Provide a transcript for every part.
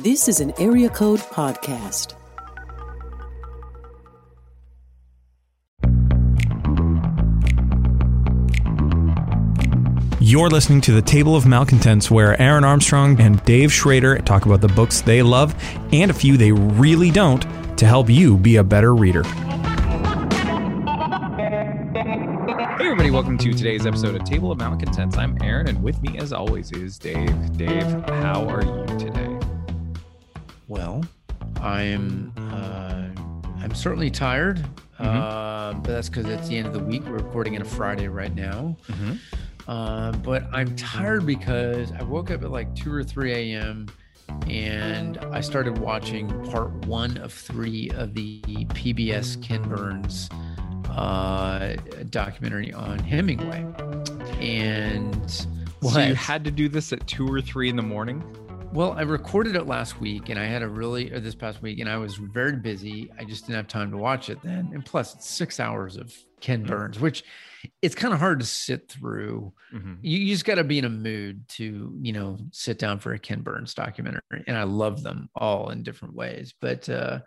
This is an Area Code Podcast. You're listening to the Table of Malcontents, where Aaron Armstrong and Dave Schrader talk about the books they love and a few they really don't to help you be a better reader. Hey, everybody, welcome to today's episode of Table of Malcontents. I'm Aaron, and with me, as always, is Dave. Dave, how are you today? Well, I'm uh, I'm certainly tired, Mm-hmm. uh, but that's because it's the end of the week. We're recording on a Friday right now. Mm-hmm. Uh, but I'm tired because I woke up at like 2 or 3 a.m. and I started watching part one of three of the PBS Ken Burns uh, documentary on Hemingway. And So you had to do this at two or three in the morning? Well, I recorded it last week and I had a really, or this past week, and I was very busy. I just didn't have time to watch it then. And plus, it's six hours of Ken Burns, which it's kind of hard to sit through. Mm-hmm. You, you just got to be in a mood to, you know, sit down for a Ken Burns documentary. And I love them all in different ways. But, uh,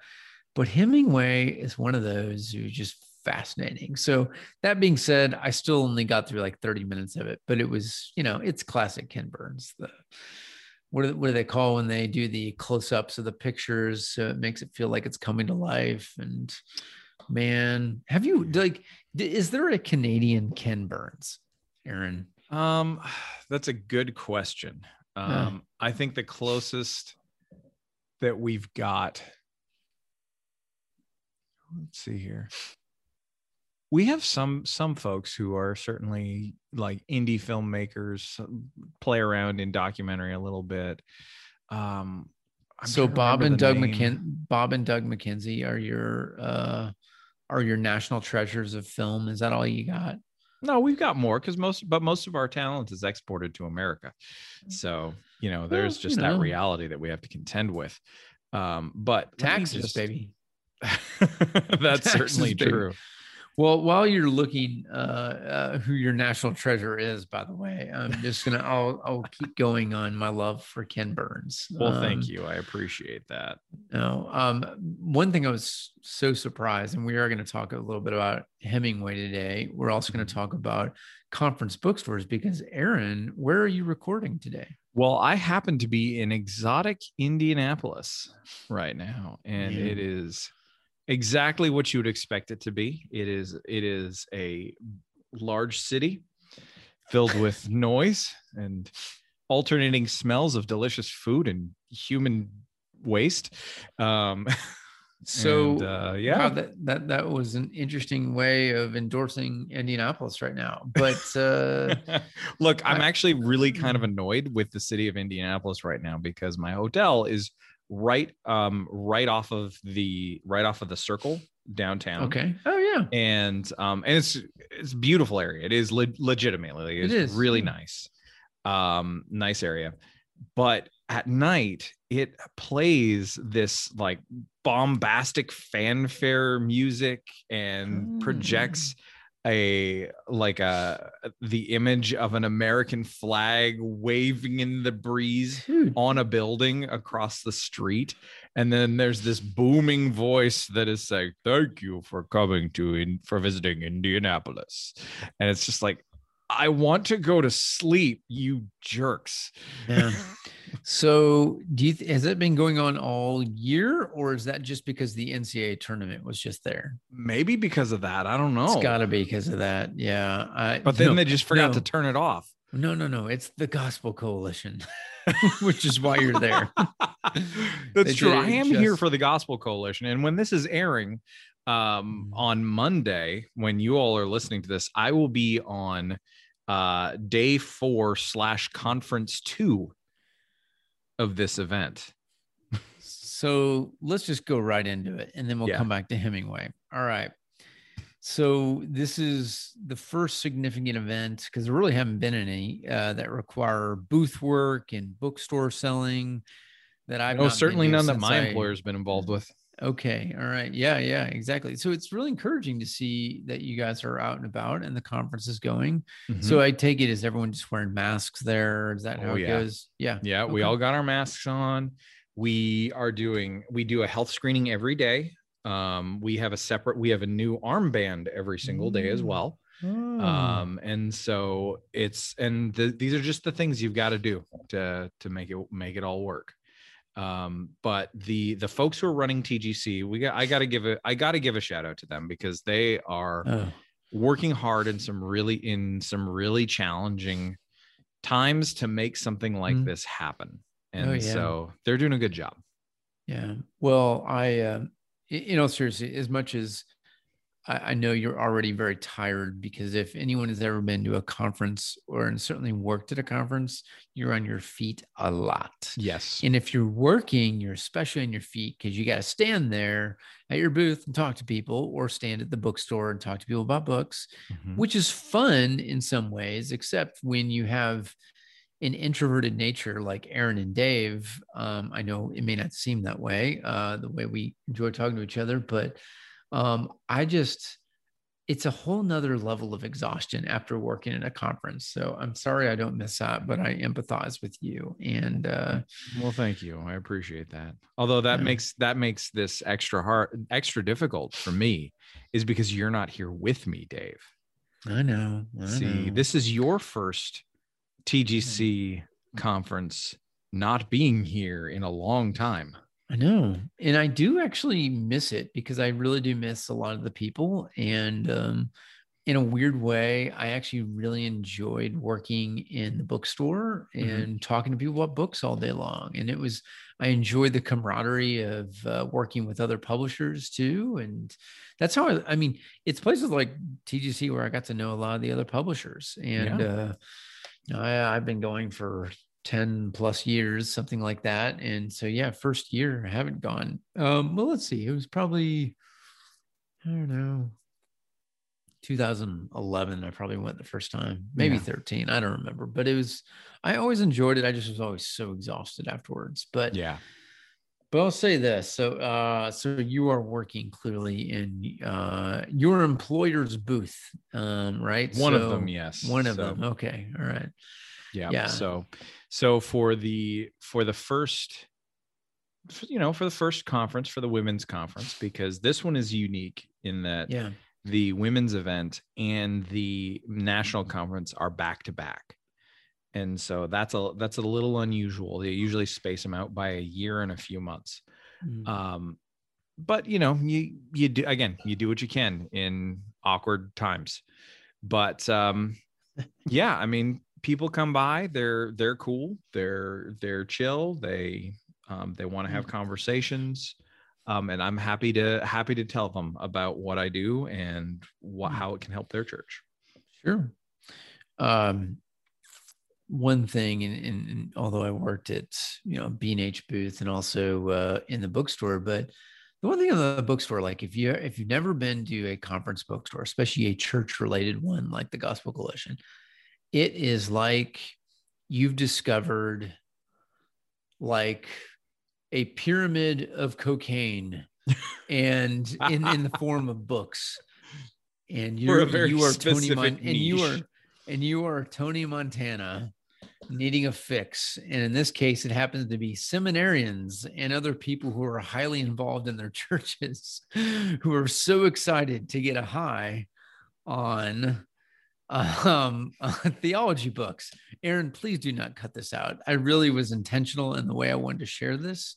but Hemingway is one of those who's just fascinating. So that being said, I still only got through like 30 minutes of it, but it was, you know, it's classic Ken Burns. The, what do, what do they call when they do the close-ups of the pictures so it makes it feel like it's coming to life and man have you like is there a canadian ken burns aaron Um, that's a good question. Um, I think the closest that we've got. Let's see here. We have some some folks who are certainly like indie filmmakers, play around in documentary a little bit. Um, so bob and doug name. mckin bob and doug mckenzie are your uh are your national treasures of film is that all you got No, we've got more because most, but most of our talent is exported to America. So you know, there's Well, you just know. that reality that we have to contend with. Um, but taxes just- baby That's Taxes, certainly baby. true. Well, while you're looking uh, uh, who your national treasure is, by the way, I'm just gonna I'll I'll keep going on my love for Ken Burns. Well, Um, thank you. I appreciate that. No, um, one thing I was so surprised, and we are going to talk a little bit about Hemingway today. We're also going to Mm-hmm. talk about conference bookstores because Aaron, where are you recording today? Well, I happen to be in exotic Indianapolis right now, and Yeah. it is exactly what you would expect it to be. It is it is a large city filled with noise and alternating smells of delicious food and human waste. Um, So, and, uh, yeah, wow, that that that was an interesting way of endorsing Indianapolis right now. But uh, Look, I'm I- actually really kind of annoyed with the city of Indianapolis right now because my hotel is right um right off of the right off of the circle downtown. okay, oh yeah, And um and it's it's a beautiful area. It is le- legitimately it's It is, really nice. Um nice area. But at night it plays this like bombastic fanfare music and projects a like a the image of an American flag waving in the breeze dude, on a building across the street. And then there's this booming voice that is saying thank you for coming to in for visiting indianapolis. And it's just like i want to go to sleep you jerks Yeah. So, do you th- has that been going on all year, or is that just because the NCAA tournament was just there? maybe because of that i don't know It's got to be because of that. Yeah. I, but then no, they just forgot no. to turn it off No, no, no. It's the Gospel Coalition, which is why you're there. That's They true. I it am here for the Gospel Coalition. And when this is airing um, Mhm. on Monday, when you all are listening to this, I will be on uh, day four slash conference two of this event. So let's just go right into it and then we'll Yeah. come back to Hemingway. All right. So this is the first significant event because there really haven't been any uh, that require booth work and bookstore selling that I've No, certainly none that my I- employer's been involved with. Okay. All right. Yeah. Yeah. Exactly. So it's really encouraging to see that you guys are out and about and the conference is going. Mhm. So I take it is everyone just wearing masks there? Is that Oh, how it yeah. goes? Yeah. yeah, we all got our masks on. we are doing we do a health screening every day um, we have a separate we have a new armband every single day as Mm. well Oh. um and so it's and the, these are just the things you've got to do to to make it make it all work um but the the folks who are running tgc we got i gotta give it i gotta give a shout out to them because they are Oh. working hard in some really in some really challenging times to make something like Mm. this happen and Oh, yeah. so they're doing a good job Yeah. Well, I, um, you know, seriously, as much as I, I know you're already very tired, because if anyone has ever been to a conference or and certainly worked at a conference, you're on your feet a lot. yes And if you're working, you're especially on your feet because you got to stand there at your booth and talk to people or stand at the bookstore and talk to people about books, Mhm. which is fun in some ways, except when you have an introverted nature like Aaron and Dave. Um, I know it may not seem that way, uh, the way we enjoy talking to each other, but um, I just, it's a whole nother level of exhaustion after working at a conference. So I'm sorry I don't miss that, but I empathize with you. And uh, well thank you i appreciate that although that Yeah. makes that makes this extra hard extra difficult for me is because you're not here with me dave I know. I see know. this is your first tgc conference not being here in a long time I know. And I do actually miss it because I really do miss a lot of the people. And um, in a weird way, I actually really enjoyed working in the bookstore Mhm. and talking to people about books all day long. And it was, I enjoyed the camaraderie of uh, working with other publishers too. And that's how I, I mean, it's places like TGC where I got to know a lot of the other publishers. And uh, I, I've been going for 10 plus years, something like that. And so, yeah, first year I haven't gone. Um, well, let's see. It was probably, I don't know, 2011. I probably went the first time, maybe Yeah. 13. I don't remember, but it was, I always enjoyed it. I just was always so exhausted afterwards. But, yeah but I'll say this. So, uh, so you are working clearly in uh, your employer's booth, um, right? one of them yes One of So- them. Okay. All right. Yeah. Yeah. so so for the for the first you know for the first conference for the women's conference because this one is unique in that Yeah. the women's event and the national conference are back to back and so that's a that's a little unusual they usually space them out by a year and a few months Mm. um but you know you you do again you do what you can in awkward times but um yeah i mean people come by they're they're cool they're they're chill they um they want to have conversations um and i'm happy to happy to tell them about what i do and what Mm. how it can help their church Sure. Um, one thing, and, and, although I worked at you know B and H booth and also uh, in the bookstore, but the one thing in the bookstore, like if you if you've never been to a conference bookstore, especially a church related one like the Gospel Coalition, it is like you've discovered like a pyramid of cocaine and in in the form of books. And you're you are Tony Mon- and you are and you are Tony Montana needing a fix. And in this case it happens to be seminarians and other people who are highly involved in their churches who are so excited to get a high on um theology books. Aaron please do not cut this out. I really was intentional in the way i wanted to share this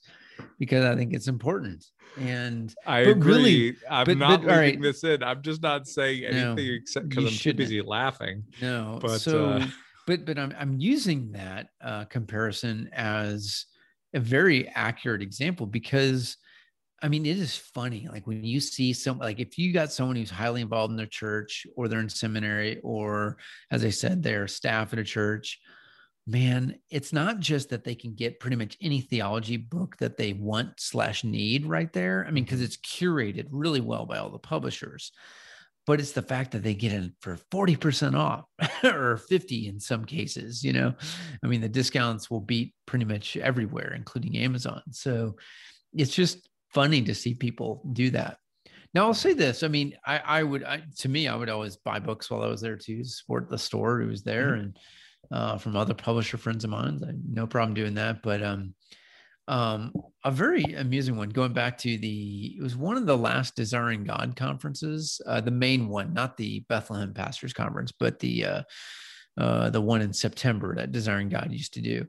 because i think it's important. And i agree really- i'm but- not but, leaving right. this in. I'm just not saying No, anything except because i'm too shouldn't. busy laughing. No, But, so uh, but but I'm I'm using that uh, comparison as a very accurate example because I mean it is funny like when you see some like if you got someone who's highly involved in their church or they're in seminary or as I said they're staff at a church man it's not just that they can get pretty much any theology book that they want slash need right there. I mean because mm-hmm. it's curated really well by all the publishers but it's the fact that they get it for 40% off or 50 in some cases you know? I mean the discounts will beat pretty much everywhere including amazon. So it's just funny to see people do that. Now i'll say this i mean i i would I, to me i would always buy books while i was there too support the store who was there and uh, from other publisher friends of mine I no problem doing that but um Um, a very amusing one going back to the it was one of the last Desiring God conferences, uh, the main one, not the Bethlehem Pastors Conference, but the uh, uh, the one in September that Desiring God used to do,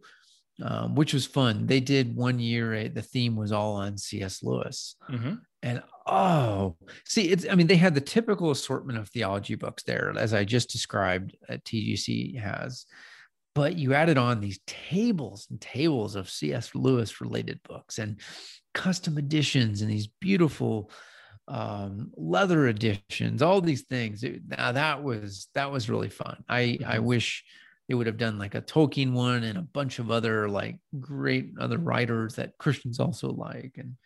um, which was fun. They did one year. A, the theme was all on C.S. Lewis, Mm-hmm. and oh, see, it's I mean they had the typical assortment of theology books there, as I just described. At TGC has, but you added on these tables and tables of C.S. Lewis related books and custom editions and these beautiful um, leather editions, all these things. It- now that was that was really fun. I I Mhm. wish they would have done like a Tolkien one and a bunch of other like great other writers that Christians also like. And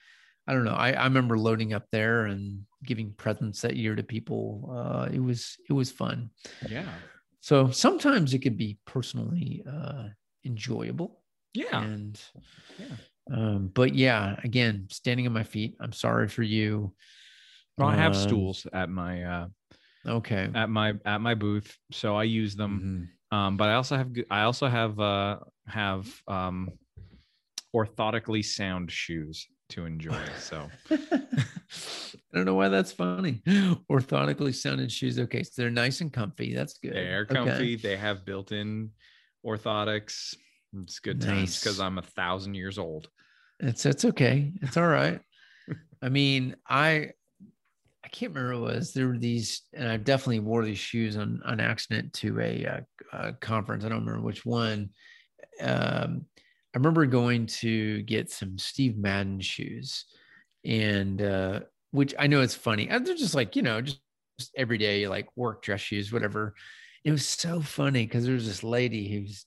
I don't know. I, I remember loading up there and giving presents that year to people. Uh, it was it was fun. Yeah. So sometimes it could be personally uh, enjoyable. Yeah. And Yeah. um, but yeah, again, standing on my feet. I'm sorry for you. Well, I have Um, stools at my uh Okay. at my at my booth, so I use them. Mhm. Um, but I also have I also have uh have um orthotically sound shoes to enjoy. So I don't know why that's funny. Orthotically sounded shoes. Okay, so they're nice and comfy. That's good. they're Okay. comfy. They have built-in orthotics. It's good times because I'm a thousand years old. It's it's okay. It's all right. I mean, I I can't remember what it was. There were these, and I definitely wore these shoes on on accident to a, uh uh conference. I don't remember which one. Um, I remember going to get some Steve Madden shoes, and uh, which I know it's funny. Uh, They're just like you know, just, just everyday like work dress shoes, whatever. It was so funny because there was this lady who's,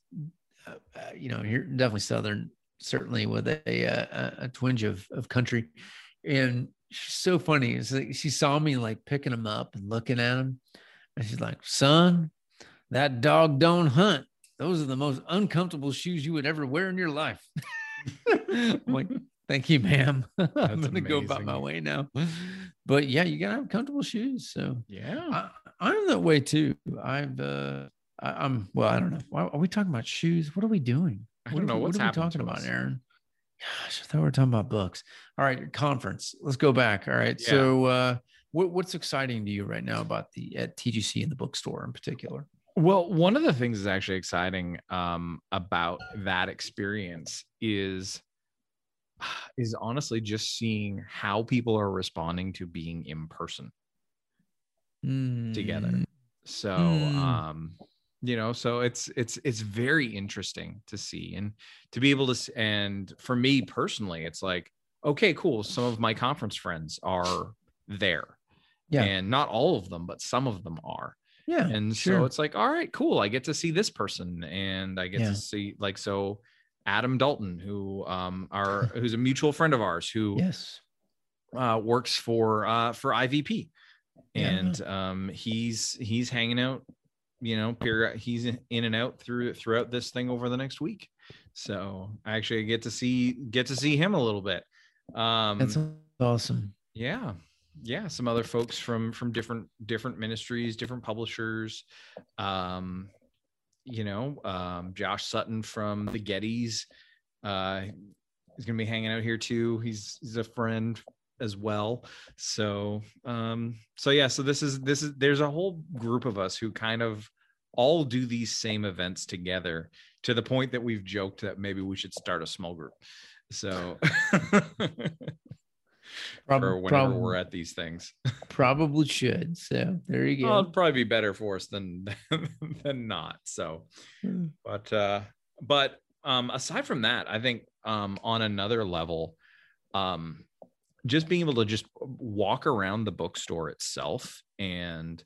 uh, you know, here definitely southern, certainly with a a, a twinge of of country, and she's so funny. It's like she saw me like picking them up and looking at them, and she's like, "Son, that dog don't hunt. Those are the most uncomfortable shoes you would ever wear in your life." I'm like, "Thank you, ma'am. I'm gonna go about my way now." But yeah, you gotta have comfortable shoes. So Yeah. I, I'm that way too. I've uh, I, I'm well. I don't know. Why are we talking about shoes? What are we doing? I don't know we- what's what are we talking about. Aaron. Gosh, I thought we were talking about books. All right, conference. Let's go back. All right. Yeah. So, uh, what, what's exciting to you right now about the at TGC and the bookstore in particular? Well, one of the things that's actually exciting um, about that experience is is honestly just seeing how people are responding to being in person together. Mm, So, Mm. um, you know, so it's it's it's very interesting to see and to be able to and for me personally, it's like okay, cool. Some of my conference friends are there, Yeah. and not all of them, but some of them are Yeah. and so it's like all right cool i get to see this person and i get Yeah. to see like so adam dalton who um our who's a mutual friend of ours who yes. uh works for uh for ivp Yeah. and um he's he's hanging out you know period he's in and out through throughout this thing over the next week. So i actually get to see get to see him a little bit. Um That's awesome. yeah yeah some other folks from from different different ministries different publishers. Um you know um josh sutton from the gettys uh he's gonna be hanging out here too. He's he's a friend as well so um so yeah so this is this is there's a whole group of us who kind of all do these same events together to the point that we've joked that maybe we should start a small group so for whenever prob- we're at these things. Probably should. So there you Well, go. it'd probably be better for us than than not. So, Mm. but uh, but um, aside from that, I think um, on another level, um, just being able to just walk around the bookstore itself and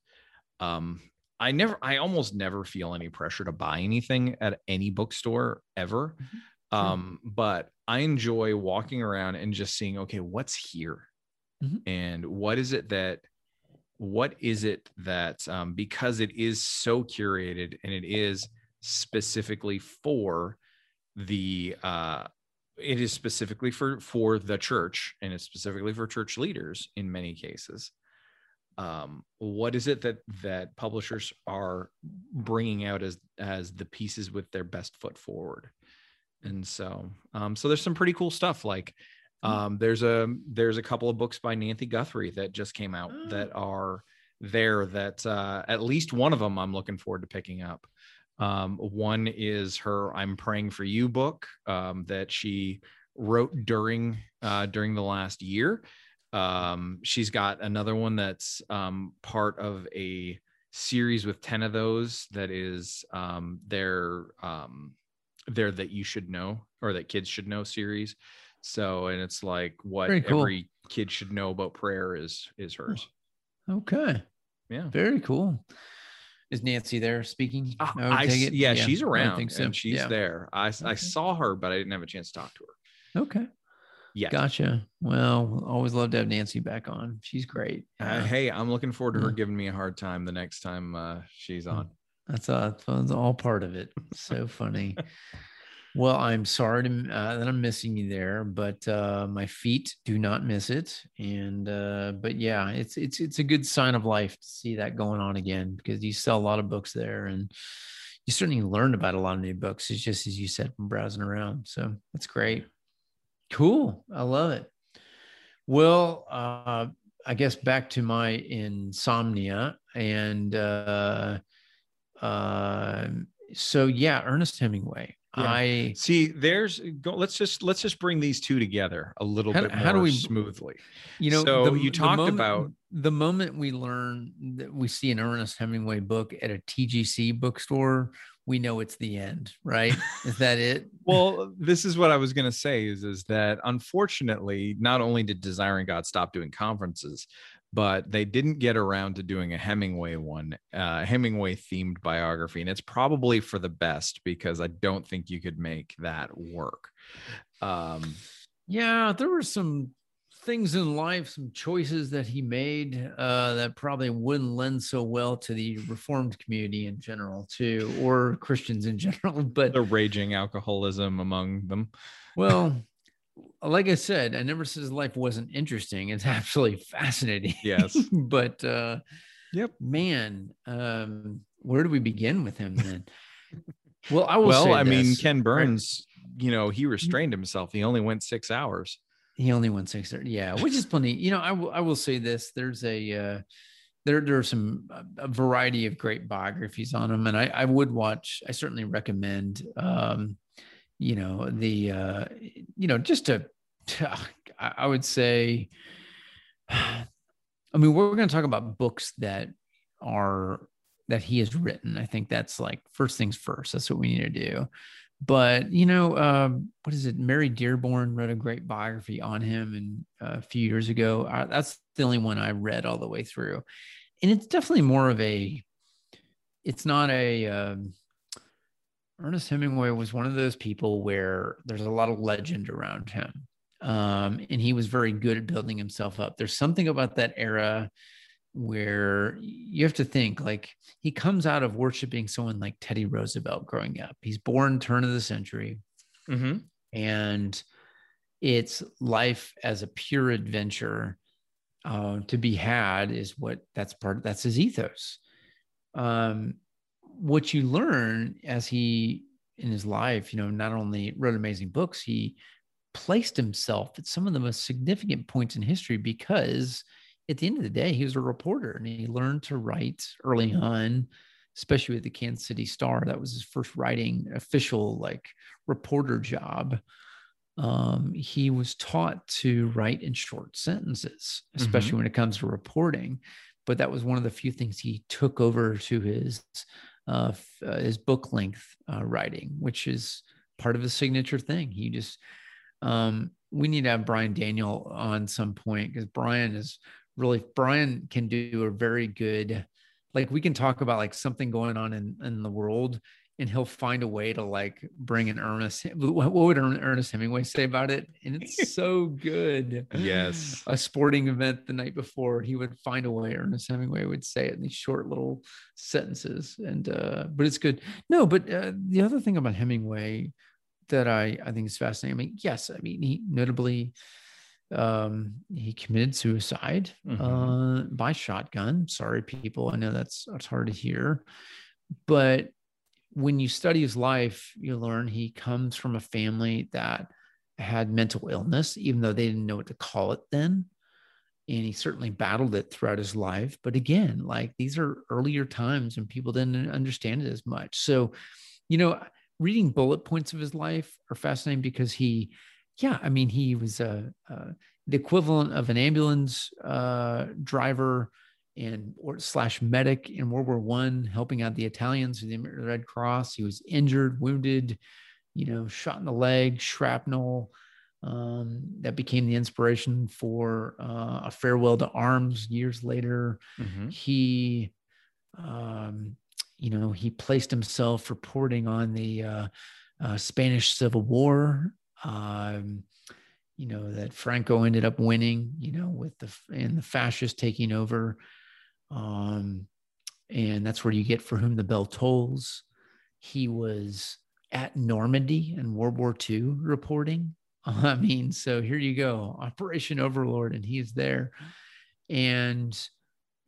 um, I never, I almost never feel any pressure to buy anything at any bookstore ever. Sure. Um, but I enjoy walking around and just seeing, okay, what's here, Mhm. and what is it that, what is it that, um, because it is so curated and it is specifically for the, uh, it is specifically for for the church and it's specifically for church leaders in many cases um what is it that that publishers are bringing out as as the pieces with their best foot forward and so um so there's some pretty cool stuff like Hmm. um there's a there's a couple of books by Nancy Guthrie that just came out Oh. that are there that uh at least one of them I'm looking forward to picking up um one is her I'm praying for you book um that she wrote during uh during the last year um she's got another one that's um part of a series with 10 of those that is um their um their that you should know or that kids should know series so and it's like what cool. every kid should know about prayer is is hers Okay. yeah Very cool. Is Nancy there speaking? Uh, would I, it? yeah, she's around. I think so. and she's Yeah. there I, Okay. saw her but i didn't have a chance to talk to her Okay. yeah Gotcha. Well, always love to have Nancy back on. She's great. uh, Uh, hey i'm looking forward to her giving me a hard time the next time uh, she's on That's all, that's all part of it. So funny. Well, I'm sorry to, uh, that I'm missing you there, but uh, my feet do not miss it. And uh, but yeah, it's it's it's a good sign of life to see that going on again because you sell a lot of books there, and you certainly learned about a lot of new books. It's just as you said from browsing around. So that's great. Cool. I love it. Well, uh, I guess back to my insomnia and. Uh, uh, so yeah, Ernest Hemingway. Yeah. I see there's go let's just let's just bring these two together a little How- bit more how do we- smoothly you know So you talked moment, about- the moment we learn that we see an Ernest Hemingway book at a TGC bookstore, we know it's the end, right? Is that it? well this is what i was going to say is is that unfortunately not only did desiring god stop doing conferences but they didn't get around to doing a hemingway one uh hemingway themed biography and it's probably for the best because i don't think you could make that work um Yeah, there were some things in life, some choices that he made uh, that probably wouldn't lend so well to the Reformed community in general, too, or Christians in general. But the raging alcoholism among them Well, like I said, I never said his life wasn't interesting. It's absolutely fascinating. Yes. but uh Yep. man, um, where do we begin with him then? well, I will well say i mean ken burns you know he restrained himself he only went six hours He only went six. thirty. Yeah, which is plenty. You know, I will I will say this. There's a uh there there are some a variety of great biographies on him, and I I would watch. I certainly recommend. Um, you know the uh, you know just to I would say. I mean, we're going to talk about books that are that he has written. I think that's like first things first. That's what we need to do but you know um, what is it mary dearborn wrote a great biography on him and uh, a few years ago I, that's the only one i read all the way through and it's definitely more of a it's not a um, ernest hemingway was one of those people where there's a lot of legend around him um, and he was very good at building himself up there's something about that era where you have to think like he comes out of worshiping someone like Teddy Roosevelt growing up. He's born turn of the century mm-hmm. and it's life as a pure adventure uh, to be had is what that's part of, that's his ethos. Um, what you learn as he in his life, you know, not only wrote amazing books, he placed himself at some of the most significant points in history because at the end of the day, he was a reporter and he learned to write early on, especially with the Kansas City Star. That was his first writing official like reporter job. Um, he was taught to write in short sentences, especially when it comes to reporting. But that was one of the few things he took over to his uh, his book length uh, writing, which is part of his signature thing. He just um, we need to have Brian Daniel on some point because Brian is really Brian can do a very good like we can talk about like something going on in in the world and he'll find a way to like bring an Ernest what would Ernest Hemingway say about it and it's so good Yes. a sporting event the night before he would find a way Ernest Hemingway would say it in these short little sentences and uh but it's good no but uh, the other thing about Hemingway that I I think is fascinating I mean yes I mean he notably um he committed suicide Mhm. uh by shotgun sorry people i know that's that's hard to hear but when you study his life, you learn he comes from a family that had mental illness, even though they didn't know what to call it then. And he certainly battled it throughout his life. But again, like these are earlier times and people didn't understand it as much. So, you know, reading bullet points of his life are fascinating because he, yeah, I mean, he was a, the equivalent of an ambulance uh, driver and or slash medic in World War One, helping out the Italians with the Red Cross. He was injured, wounded, you know, shot in the leg, shrapnel. Um, that became the inspiration for uh, a farewell to arms years later. Mm-hmm. He, um, you know, he placed himself reporting on the uh, uh, Spanish Civil War. Um, you know that Franco ended up winning. You know, with the and the fascists taking over. Um, and that's where you get for whom the bell tolls. He was at Normandy in World War II reporting. I mean, so here you go, Operation Overlord, and he's there, and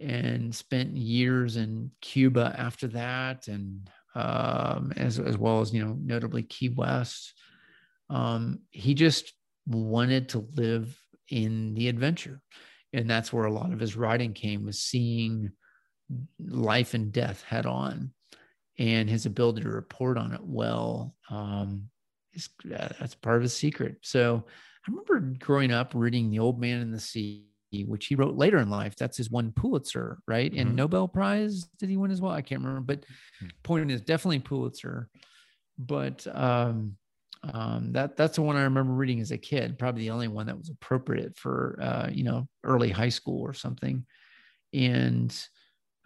and spent years in Cuba after that, and um, as as well as you know, notably Key West. Um, he just wanted to live in the adventure, and that's where a lot of his writing came was seeing life and death head on and his ability to report on it well um, is uh, that's part of his secret. So I remember growing up reading The Old Man and the Sea, which he wrote later in life. That's his one Pulitzer, right? Mm-hmm. And Nobel Prize did he win as well? I can't remember, but mm-hmm. point is definitely Pulitzer. But um, um, that that's the one I remember reading as a kid. Probably the only one that was appropriate for uh, you know early high school or something. And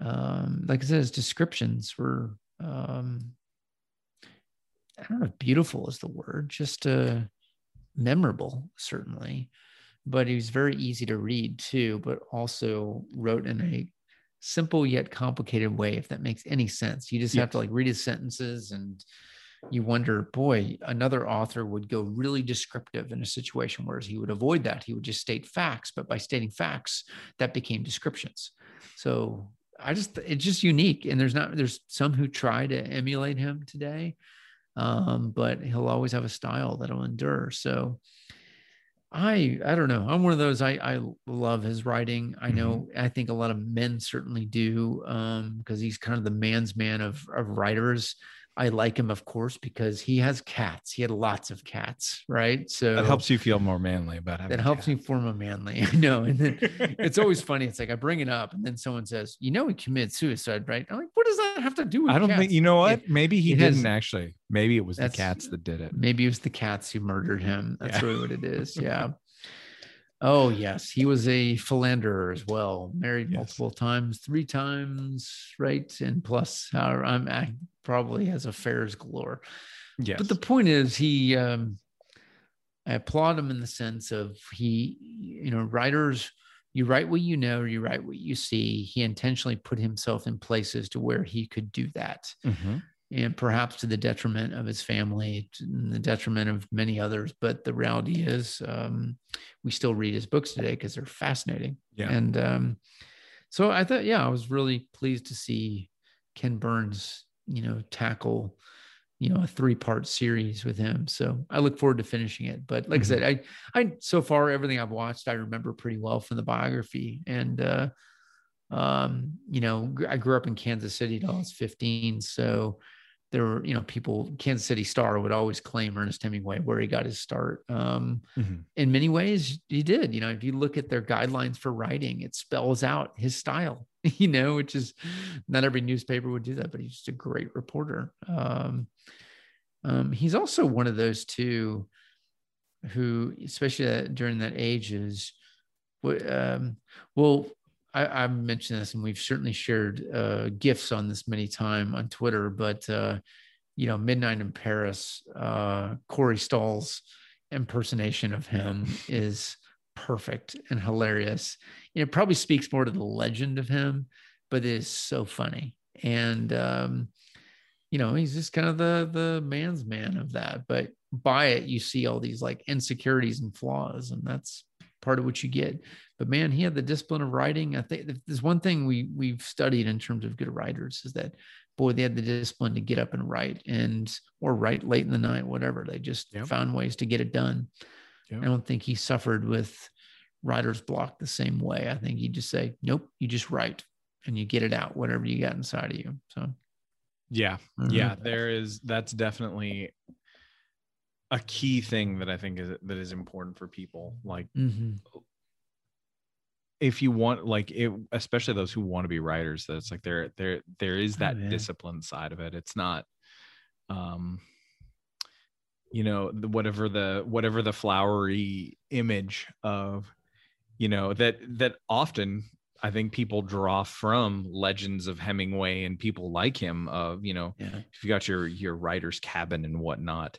um, like I said, his descriptions were um, I don't know if beautiful is the word, just uh, memorable, certainly. But he was very easy to read too, but also wrote in a simple yet complicated way, if that makes any sense. You just yes. have to like read his sentences and you wonder, boy, another author would go really descriptive in a situation, whereas he would avoid that. He would just state facts, but by stating facts, that became descriptions. So I just it's just unique, and there's not there's some who try to emulate him today, um, but he'll always have a style that'll endure. So I I don't know. I'm one of those. I I love his writing. I know. Mm-hmm. I think a lot of men certainly do, um, because he's kind of the man's man of of writers. I like him, of course, because he has cats. He had lots of cats, right? So that helps you feel more manly about having that helps cats. me feel more manly. I know. And then it's always funny. It's like I bring it up, and then someone says, "You know, he committed suicide, right?" I'm like, "What does that have to do with?" I don't cats? think you know what. It, maybe he didn't has, actually. Maybe it was the cats that did it. Maybe it was the cats who murdered him. That's yeah. really what it is. Yeah. Oh yes, he was a philanderer as well. Married yes. multiple times, three times, right? And plus, I'm I probably has affairs galore. Yes. But the point is, he. Um, I applaud him in the sense of he, you know, writers. You write what you know, you write what you see. He intentionally put himself in places to where he could do that. Mm-hmm and perhaps to the detriment of his family, the detriment of many others. But the reality is, um, we still read his books today because they're fascinating. Yeah. And um, so I thought, yeah, I was really pleased to see Ken Burns, you know, tackle, you know, a three-part series with him. So I look forward to finishing it. But like mm-hmm. I said, I, I so far everything I've watched, I remember pretty well from the biography, and uh, um, you know, I grew up in Kansas City until I was 15, so there were, you know, people, Kansas City Star would always claim Ernest Hemingway where he got his start. Um, mm-hmm. In many ways, he did. You know, if you look at their guidelines for writing, it spells out his style, you know, which is not every newspaper would do that, but he's just a great reporter. Um, um, he's also one of those two who, especially during that age, is um, well, I, have mentioned this, and we've certainly shared uh, gifts on this many time on Twitter. But uh, you know, Midnight in Paris, uh, Corey Stoll's impersonation of him is perfect and hilarious. And It probably speaks more to the legend of him, but it is so funny. And um, you know, he's just kind of the the man's man of that. But by it, you see all these like insecurities and flaws, and that's part of what you get. But man, he had the discipline of writing. I think there's one thing we we've studied in terms of good writers is that boy, they had the discipline to get up and write and or write late in the night, whatever. They just Yep. found ways to get it done. Yep. I don't think he suffered with writer's block the same way. I think you just say, nope, you just write and you get it out, whatever you got inside of you. So Yeah. mhm. Yeah. There is, that's definitely a key thing that I think is that is important for people. Like Mhm. if you want like it especially those who want to be writers that it's like there there there is Oh, that yeah. discipline side of it it's not um you know the, whatever the whatever the flowery image of you know that that often i think people draw from legends of hemingway and people like him of you know Yeah. if you got your your writer's cabin and whatnot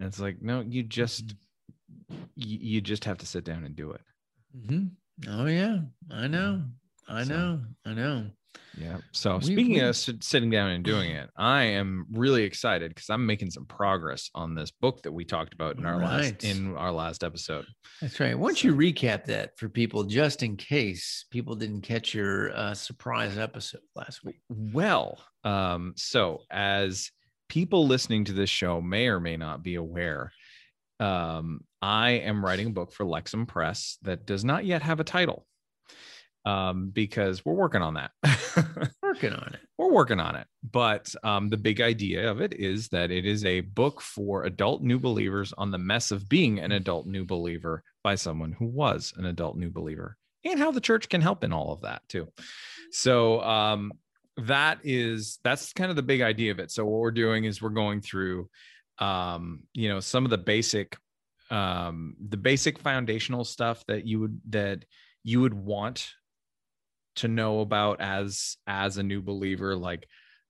and it's like no you just Mm-hmm. you, just have to sit down and do it Mhm. Oh yeah, I know. I So- know. I know. Yeah. So We- speaking we- of sitting down and doing it, I am really excited because I'm making some progress on this book that we talked about in our Right. last in our last episode. That's right. Why don't you recap that for people, just in case people didn't catch your uh, surprise episode last week? Well, um, so as people listening to this show may or may not be aware, um, I am writing a book for Lexham Press that does not yet have a title. Um, because we're working on that. Working on it. we're working on it but um, the big idea of it is that it is a book for adult new believers on the mess of being an adult new believer by someone who was an adult new believer and how the church can help in all of that too so um, that is that's kind of the big idea of it. So what we're doing is we're going through um, you know some of the basic um, the basic foundational stuff that you would that you would want to know about as as a new believer. Like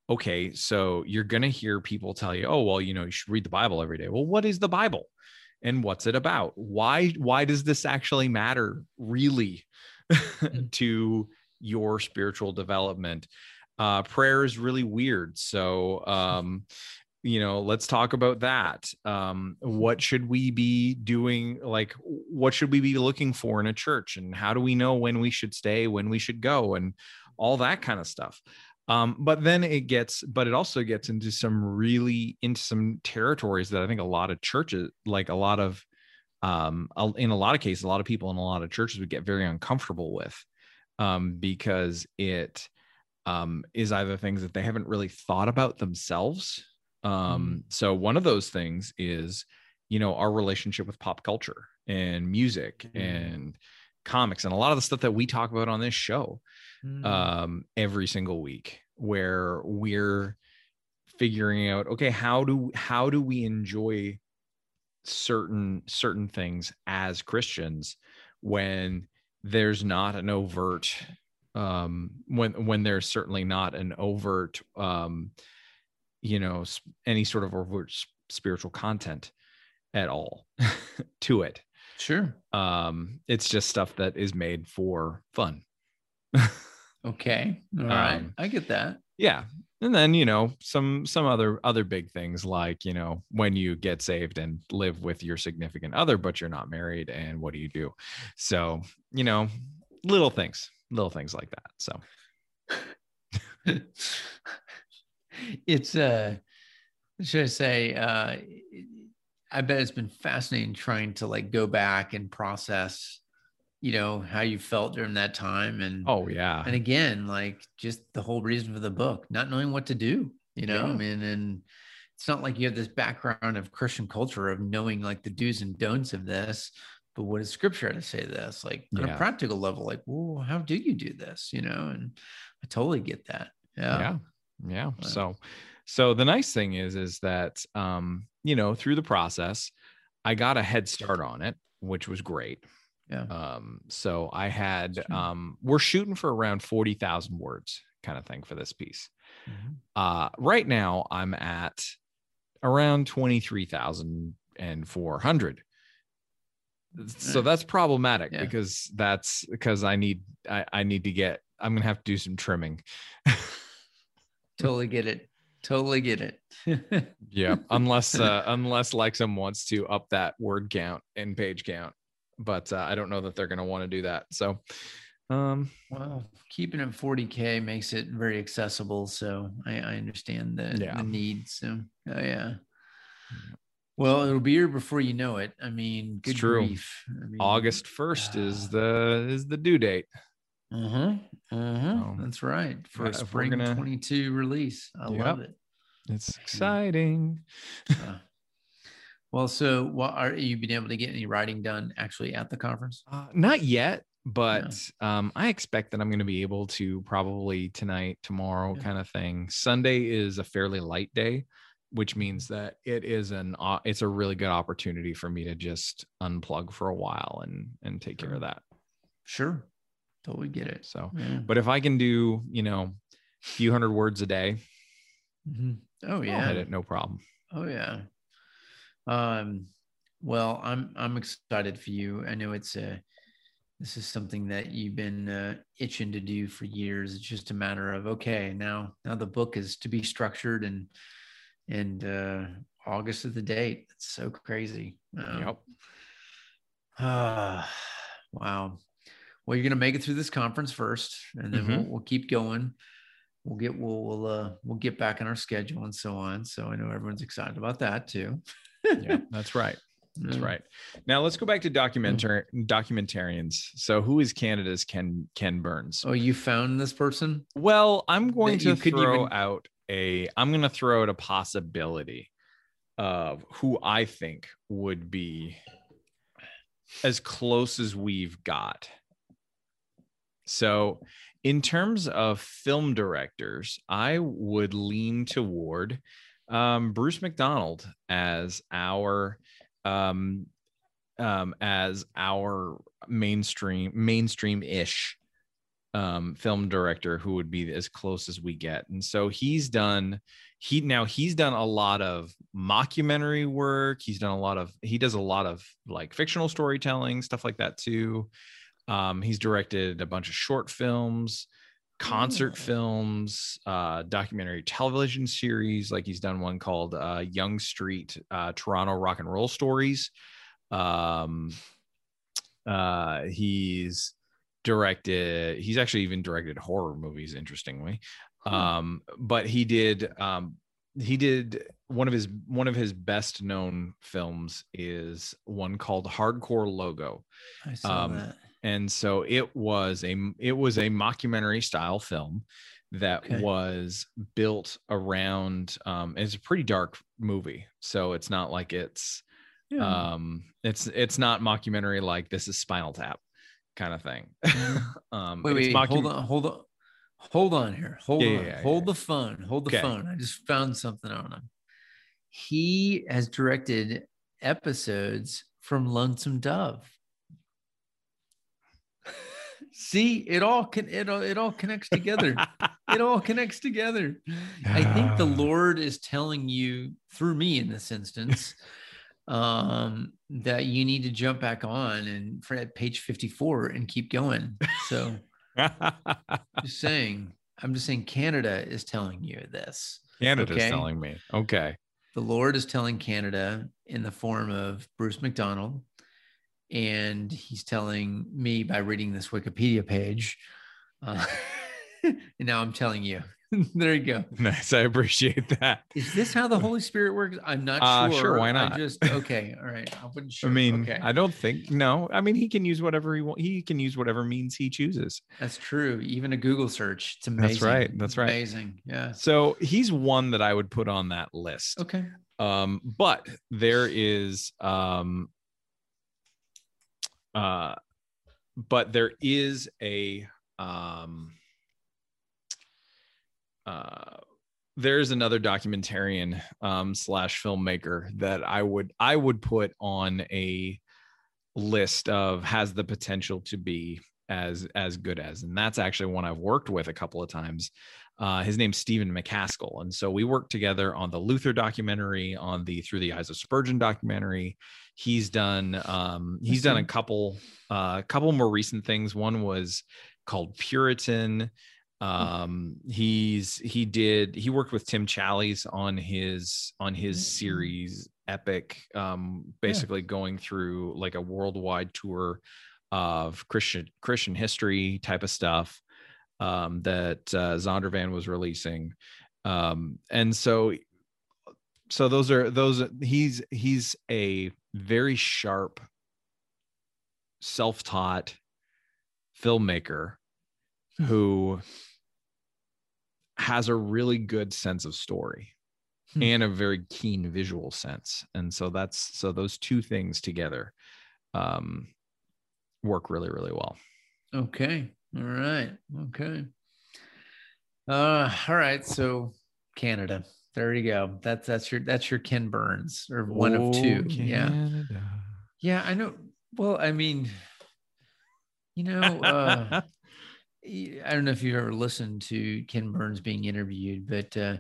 okay so you're going to hear people tell you oh well you know you should read the bible every day. Well what is the bible? And what's it about? Why why does this actually matter really to your spiritual development uh prayer is really weird. So um you know let's talk about that. Um what should we be doing? Like what should we be looking for in a church? And how do we know when we should stay when we should go and all that kind of stuff. Um but then it gets but it also gets into some really into some territories that i think a lot of churches like a lot of um in a lot of cases a lot of people in a lot of churches would get very uncomfortable with um because it um is either things that they haven't really thought about themselves um so one of those things is you know our relationship with pop culture and music Mm. and comics and a lot of the stuff that we talk about on this show Mm. um every single week where we're figuring out okay how do how do we enjoy certain certain things as christians when there's not an overt um when when there's certainly not an overt um you know any sort of overt spiritual content at all to it sure. um it's just stuff that is made for fun Okay. All right. Um, I get that. yeah and then you know some some other other big things like you know when you get saved and live with your significant other but you're not married and what do you do so you know little things little things like that so. It's uh should I say uh I bet it's been fascinating trying to like go back and process, you know, how you felt during that time and oh yeah. and again, like just the whole reason for the book, not knowing what to do, you know, I mean, and it's not like you have this background of Christian culture of knowing like the do's and don'ts of this, but what does scripture have to say to this? Like on Yeah. a practical level, like, well, how do you do this? You know, and I totally get that. Yeah. yeah yeah so so the nice thing is is that um you know through the process i got a head start on it which was great Yeah. um so i had um we're shooting for around 40,000 words kind of thing for this piece Mhm. uh right now i'm at around 23,400 so that's problematic Yeah. because that's because i need I, I need to get i'm gonna have to do some trimming Totally get it. Totally get it. yeah unless uh unless lexham wants to up that word count and page count but uh, i don't know that they're going to want to do that so Um, Well, keeping it 40k makes it very accessible, so I, I understand the, Yeah. the need. So, oh yeah. Well, it'll be here before you know it. I mean, It's true. grief. I mean, August first is the is the due date. Uh-huh. Uh-huh. So, That's right. For yeah, a spring gonna- 22 22 release. I Yep. love it. It's exciting. Well, so what are you been able to get any writing done actually at the conference? Uh, not yet, but um, I expect that I'm going to be able to probably tonight, tomorrow, Yeah. kind of thing. Sunday is a fairly light day, which means that it is an it's a really good opportunity for me to just unplug for a while and and take care of that. Sure. Totally get it. So, Yeah. but if I can do, you know, a few hundred words a day, Mhm. Oh yeah. it, no problem. Oh yeah. Um, well, I'm I'm excited for you. I know it's a this is something that you've been uh, itching to do for years. It's just a matter of okay, now now the book is to be structured and and uh August is the date. It's so crazy. Um, Yep. Ah, wow. Well, you're gonna make it through this conference first, and then we'll, we'll keep going. We'll get we'll we'll uh, we'll get back on our schedule and so on. So I know everyone's excited about that too. Yeah, that's right. That's right. Now let's go back to documentar documentarians. So who is Canada's Ken Ken Burns? Oh, you found this person? Well, I'm going That to throw even- out a I'm going to throw out a possibility of who I think would be as close as we've got. So, in terms of film directors, I would lean toward um, Bruce McDonald as our um, um, as our mainstream mainstream ish um, film director who would be as close as we get. And so he's done he now he's done a lot of mockumentary work. He's done a lot of he does a lot of like fictional storytelling stuff like that too. Um, he's directed a bunch of short films, concert Oh. films, uh, documentary television series. Like he's done one called uh, Yonge Street uh, Toronto Rock and Roll Stories. Um, uh, he's directed. He's actually even directed horror movies. Interestingly, Huh. um, but he did. Um, he did one of his one of his best known films is one called Hardcore Logo I saw um, that. and so it was a it was a mockumentary style film that Okay. was built around um it's a pretty dark movie so it's not like it's Yeah. um it's it's not mockumentary like this is spinal tap kind of thing Mhm. um wait, wait, hold on, hold on, hold on here, hold Yeah, on, yeah, yeah, hold the phone, hold the Okay. phone. I just found something on him. He has directed episodes from Lonesome Dove. See, it all can it all it all connects together. it all connects together. I think the. Lord is telling you through me in this instance um that you need to jump back on and for at page 54 and keep going. So just saying, I'm just saying Canada is telling you this. canada's Okay. telling me okay The Lord is telling Canada in the form of Bruce McDonald. And he's telling me by reading this Wikipedia page. Uh, and now I'm telling you. there you go. nice i appreciate that Is this how the Holy Spirit works? I'm not Uh, sure. sure, why I not? just okay. All right. I wasn't sure. i mean okay. i don't think no i mean he can use whatever he want he can use whatever means he chooses that's true. Even a Google search. It's amazing. That's right, that's right. Amazing. Yeah. So he's one that I would put on that list. Okay. Um, but there is um uh but there is a um uh there's another documentarian um slash filmmaker that I would I would put on a list of has the potential to be as as good as and that's actually one I've worked with a couple of times uh, his name's Stephen McCaskell. And so we worked together on the Luther documentary, on the Through the Eyes of Spurgeon documentary. He's done um, he's done a couple uh, couple more recent things. One was called Puritan. Um, he's he did he worked with Tim Challies on his on his Mm. series Epic, um, basically going through like a worldwide tour of Christian Christian history type of stuff um, that uh, Zondervan was releasing, um, and so so those are those. He's he's a very sharp, self-taught filmmaker Hmm. who has a really good sense of story Hmm. and a very keen visual sense and so that's so those two things together um work really really well Okay. All right. Okay. Uh all right. So Canada. There you go. That's that's your that's your Ken Burns or one of two. Oh, Yeah. Yeah, I know. Well, I mean, you know, uh I don't know if you've ever listened to Ken Burns being interviewed, but uh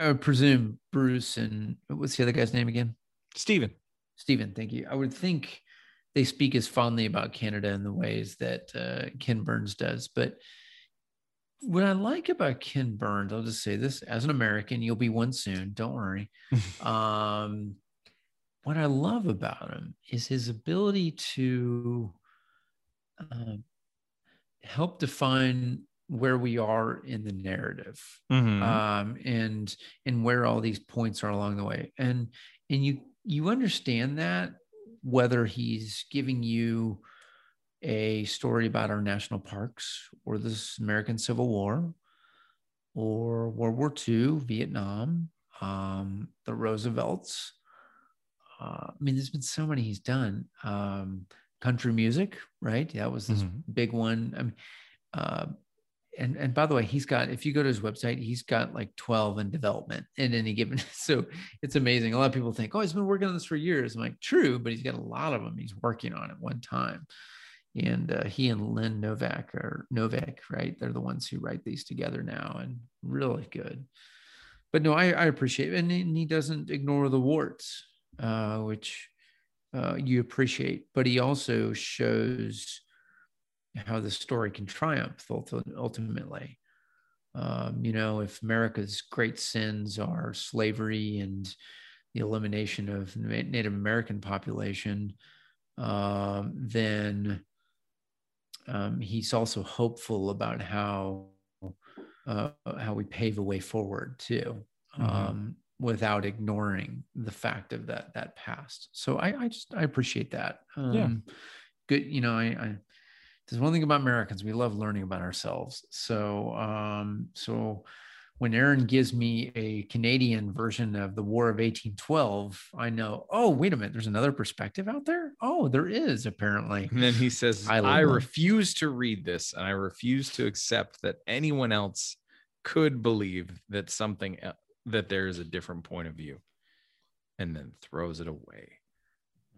I presume Bruce and what's the other guy's name again? Stephen. Stephen, thank you. I would think they speak as fondly about Canada in the ways that uh, Ken Burns does. But what I like about Ken Burns, I'll just say this as an American, you'll be one soon. Don't worry. um, what I love about him is his ability to uh, help define where we are in the narrative Mhm. um, and and where all these points are along the way. And and you you understand that whether he's giving you a story about our national parks or this american civil war or world war ii vietnam um, the roosevelts. Uh, i mean there's been so many he's done. Um, country music right that was this Mhm. big one i mean uh, and and by the way, he's got if you go to his website, he's got like 12 in development in any given. So it's amazing. A lot of people think, oh, he's been working on this for years. I'm like, true, but he's got a lot of them he's working on at one time. And uh, he and Lynn Novak are Novak, right? They're the ones who write these together now, and really good. But no, I, I appreciate it, and he, and he doesn't ignore the warts, uh, which uh, you appreciate. But he also shows how the story can triumph ultimately. Um, you know, if America's great sins are slavery and the elimination of Native American population, um, then um, he's also hopeful about how uh, how we pave a way forward too, Mhm. Without ignoring the fact of that that past. So I, I just I appreciate that. Um, Yeah. Good. You know, I, I there's one thing about Americans, we love learning about ourselves. So, um, so when Aaron gives me a Canadian version of the War of 1812, I know, oh, wait a minute, there's another perspective out there. Oh, there is apparently. And then he says, I I, refuse to read this and I refuse to accept that anyone else could believe that something that there is a different point of view and then throws it away.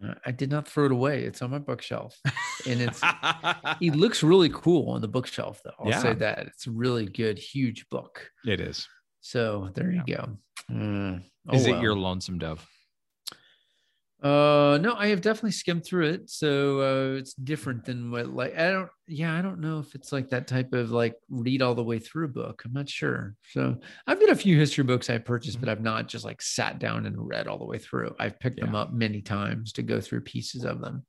Uh, I did not throw it away. It's on my bookshelf, and it's it looks really cool on the bookshelf, though. I'll Yeah. say that it's a really good, huge book. it is. So there you go. Mm. Oh, Is it well. your lonesome dove? Uh, no, I have definitely skimmed through it, so uh, it's different than what like I don't. Yeah, I don't know if it's like that type of like read all the way through book. I'm not sure. So I've got a few history books I purchased, but I've not just like sat down and read all the way through. I've picked them up many times to go through pieces of them.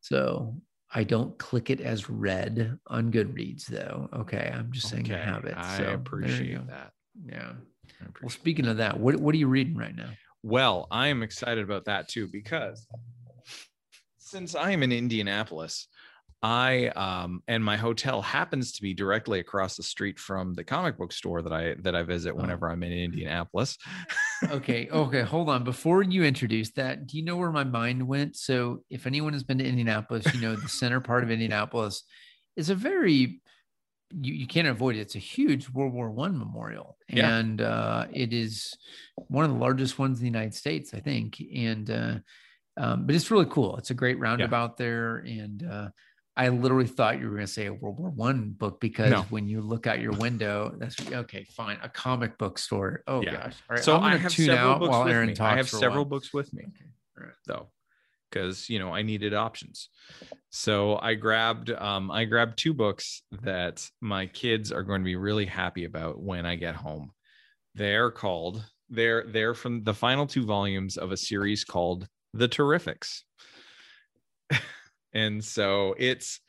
So I don't click it as read on Goodreads, though. Okay, I'm just saying I have it. I so you appreciate that. Yeah. I Well, speaking of that, what what are you reading right now? Well, I am excited about that too because since I am in Indianapolis, I um and my hotel happens to be directly across the street from the comic book store that I that I visit Oh. whenever I'm in Indianapolis. okay okay hold on before you introduce that do you know where my mind went so if anyone has been to indianapolis you know the center part of indianapolis is a very you, you can't avoid it it's a huge world war one memorial Yeah. and uh, it is one of the largest ones in the united states i think and uh, um, but it's really cool it's a great roundabout there and uh, I literally thought you were going to say a World War One book because No. when you look out your window, that's okay, fine, a comic book store. Oh Yeah. gosh! All right, so I'm I have tune several out books while with Aaron me. talks. I have several books with me Okay. All right. though because you know I needed options. So I grabbed um I grabbed two books that my kids are going to be really happy about when I get home. They're called they're they're from the final two volumes of a series called The Terrifics. and so it's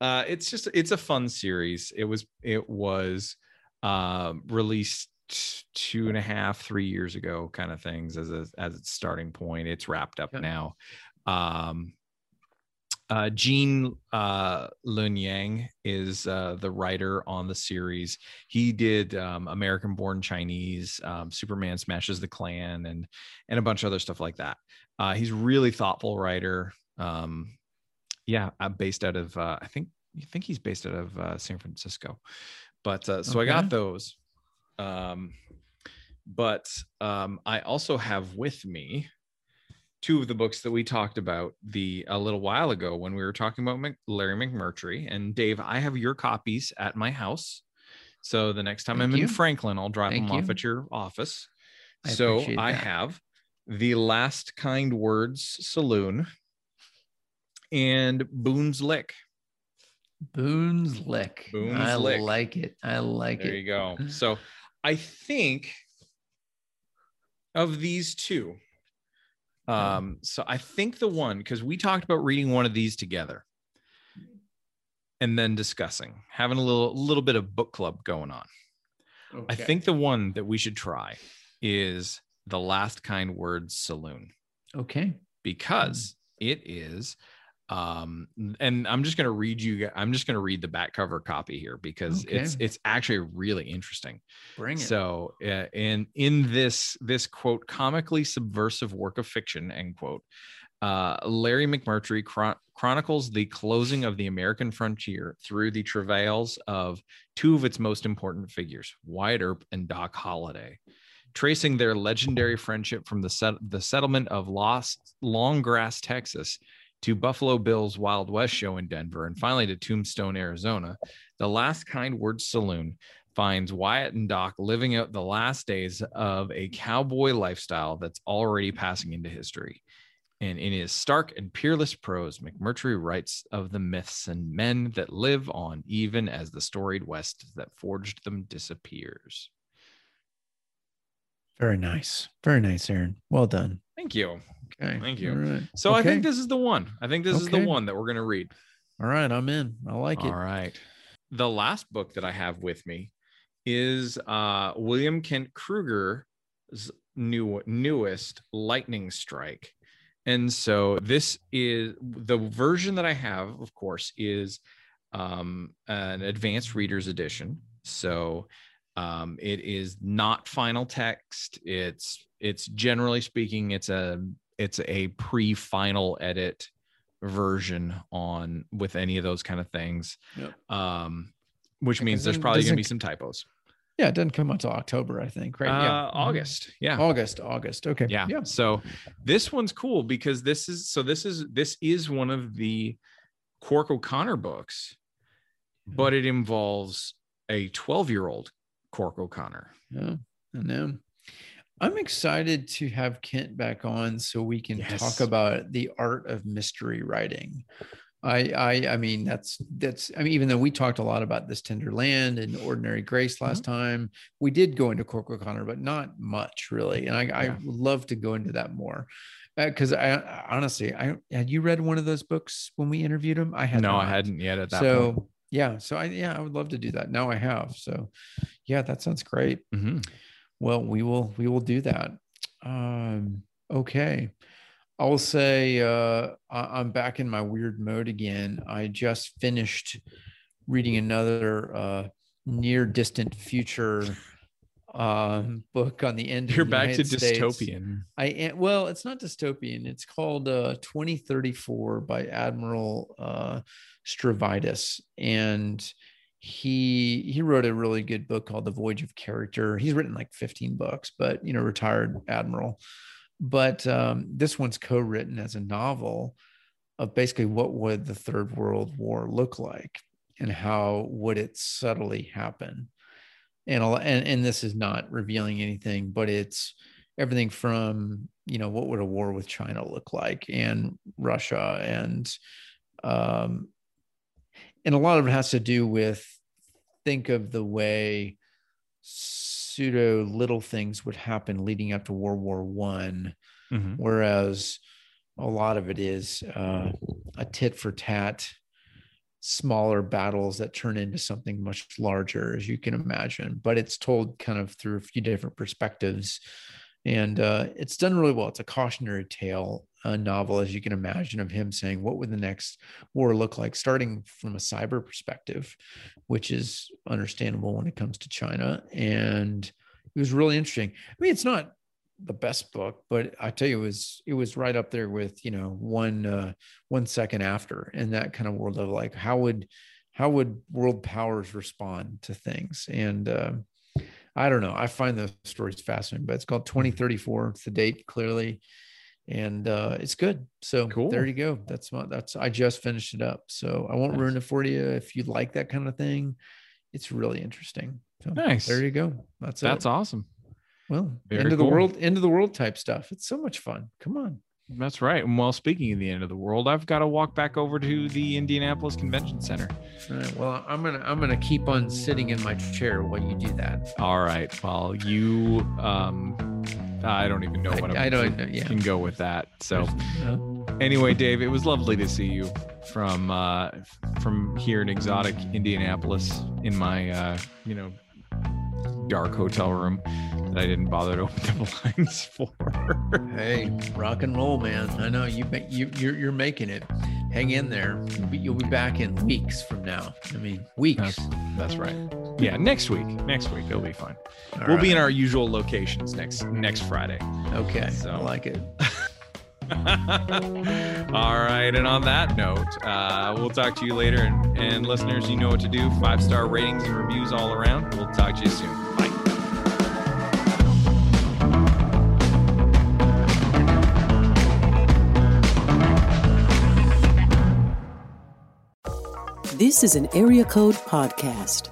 uh it's just it's a fun series it was it was um released two and a half three years ago kind of things as a as its starting point it's wrapped up Yeah. now um uh, Gene uh, Luen Yang is uh, the writer on the series. He did um, American Born Chinese, um, Superman Smashes the Klan, and and a bunch of other stuff like that. Uh, he's really thoughtful writer. Um, yeah, uh, based out of uh, I think you think he's based out of uh, San Francisco. But uh, so I got those. Um, but um, I also have with me two of the books that we talked about the a little while ago when we were talking about Mc, Larry McMurtry and Dave. I have your copies at my house, so the next time Thank I'm you. in Franklin, I'll drop Thank them off at your office. I so I have the Last Kind Words Saloon and Boone's Lick. Boone's Lick. Boone's I Lick. like it. I like There it. There you go. So I think of these two. Um, so I think the one because we talked about reading one of these together and then discussing, having a little little bit of book club going on. I think the one that we should try is the Last Kind Words Saloon Okay. because it is um and i'm just going to read you i'm just going to read the back cover copy here because it's it's actually really interesting Bring it. so uh, in in this this quote comically subversive work of fiction end quote uh, larry mcmurtry chron- chronicles the closing of the american frontier through the travails of two of its most important figures wyatt earp and doc holliday tracing their legendary friendship from the set- the settlement of lost long grass texas to buffalo bill's wild west show in denver and finally to tombstone arizona the last kind words saloon finds Wyatt and Doc living out the last days of a cowboy lifestyle that's already passing into history. And in his stark and peerless prose, McMurtry writes of the myths and men that live on even as the storied West that forged them disappears. Very nice. Very nice, Aaron. Well done. Thank you. Okay. Thank you. All right. So I think this is the one. I think this is the one that we're going to read. All right. I'm in. I like it. All right. The last book that I have with me is uh, William Kent Krueger's new newest Lightning Strike. And so this is the version that I have, of course, is um, an advanced reader's edition. So um, it is not final text. It's it's generally speaking, it's a it's a pre-final edit version on with any of those kind of things. Yep. Um, which means there's probably going to be some typos. Yeah. It doesn't come until October, I think. Right. Uh, yeah. Mhm. August. Yeah. August. August. Okay. yeah. Yeah. So this one's cool because this is so this is this is one of the Cork O'Connor books, but it involves a 12 year old Cork O'Connor. Yeah. I know. I'm excited to have Kent back on so we can Yes. talk about the art of mystery writing. I, I, I mean, that's that's. I mean, even though we talked a lot about this tender land and ordinary grace last Mm-hmm. time, we did go into Cork O'Connor, but not much really. And I, I Yeah. would love to go into that more because I I honestly, I had you read one of those books when we interviewed him? I had no, I hadn't yet at that so point. yeah, so I yeah, I would love to do that. Now I have. So yeah, that sounds great. Mhm. Well, we will we will do that. Um, okay. I will say uh, I- I'm back in my weird mode again. I just finished reading another uh, near distant future um, book on the end. of You're the back to States. dystopian. I am well, it's not dystopian. It's called uh 2034 by Admiral uh Stavridis. And he he wrote a really good book called The Voyage of Character. He's written like 15 books, but you know, retired admiral. But um, this one's co-written as a novel of basically what would the third world war look like and how would it subtly happen and and, and this is not revealing anything but it's everything from you know what would a war with china look like and russia and um and a lot of it has to do with think of the way pseudo little things would happen leading up to world war one Mhm. whereas a lot of it is uh, a tit for tat smaller battles that turn into something much larger as you can imagine but it's told kind of through a few different perspectives and uh, it's done really well it's a cautionary tale a novel as you can imagine of him saying what would the next war look like starting from a cyber perspective which is understandable when it comes to china and it was really interesting i mean it's not the best book, but I tell you, it was it was right up there with you know one uh, one second after in that kind of world of like how would how would world powers respond to things and uh, I don't know I find those stories fascinating. But it's called Twenty Thirty Four. It's the date clearly, and uh, it's good. So cool. there you go. That's my that's I just finished it up, so I won't nice. ruin it for you if you like that kind of thing. It's really interesting. So nice. There you go. That's that's it. awesome. Well, Very end of cool. the world, end of the world type stuff. It's so much fun. Come on. That's right. And while speaking of the end of the world, I've got to walk back over to the Indianapolis Convention Center. All right. Well, I'm gonna I'm gonna keep on sitting in my chair while you do that. All right. Well, you um I don't even know what I, I don't know, yeah. can go with that. So uh, anyway, Dave, it was lovely to see you from uh from here in exotic Indianapolis in my uh you know dark hotel room that I didn't bother to open the blinds for. hey, rock and roll, man! I know you you you're, you're making it. Hang in there. You'll be, you'll be back in weeks from now. I mean, weeks. That's, that's right. Yeah, next week. Next week it'll be fine. All we'll right. be in our usual locations next next Friday. Okay, so I like it. all right. And on that note, uh, we'll talk to you later. And, and listeners, you know what to do. Five star ratings and reviews all around. We'll talk to you soon. Bye. This is an Area Code Podcast.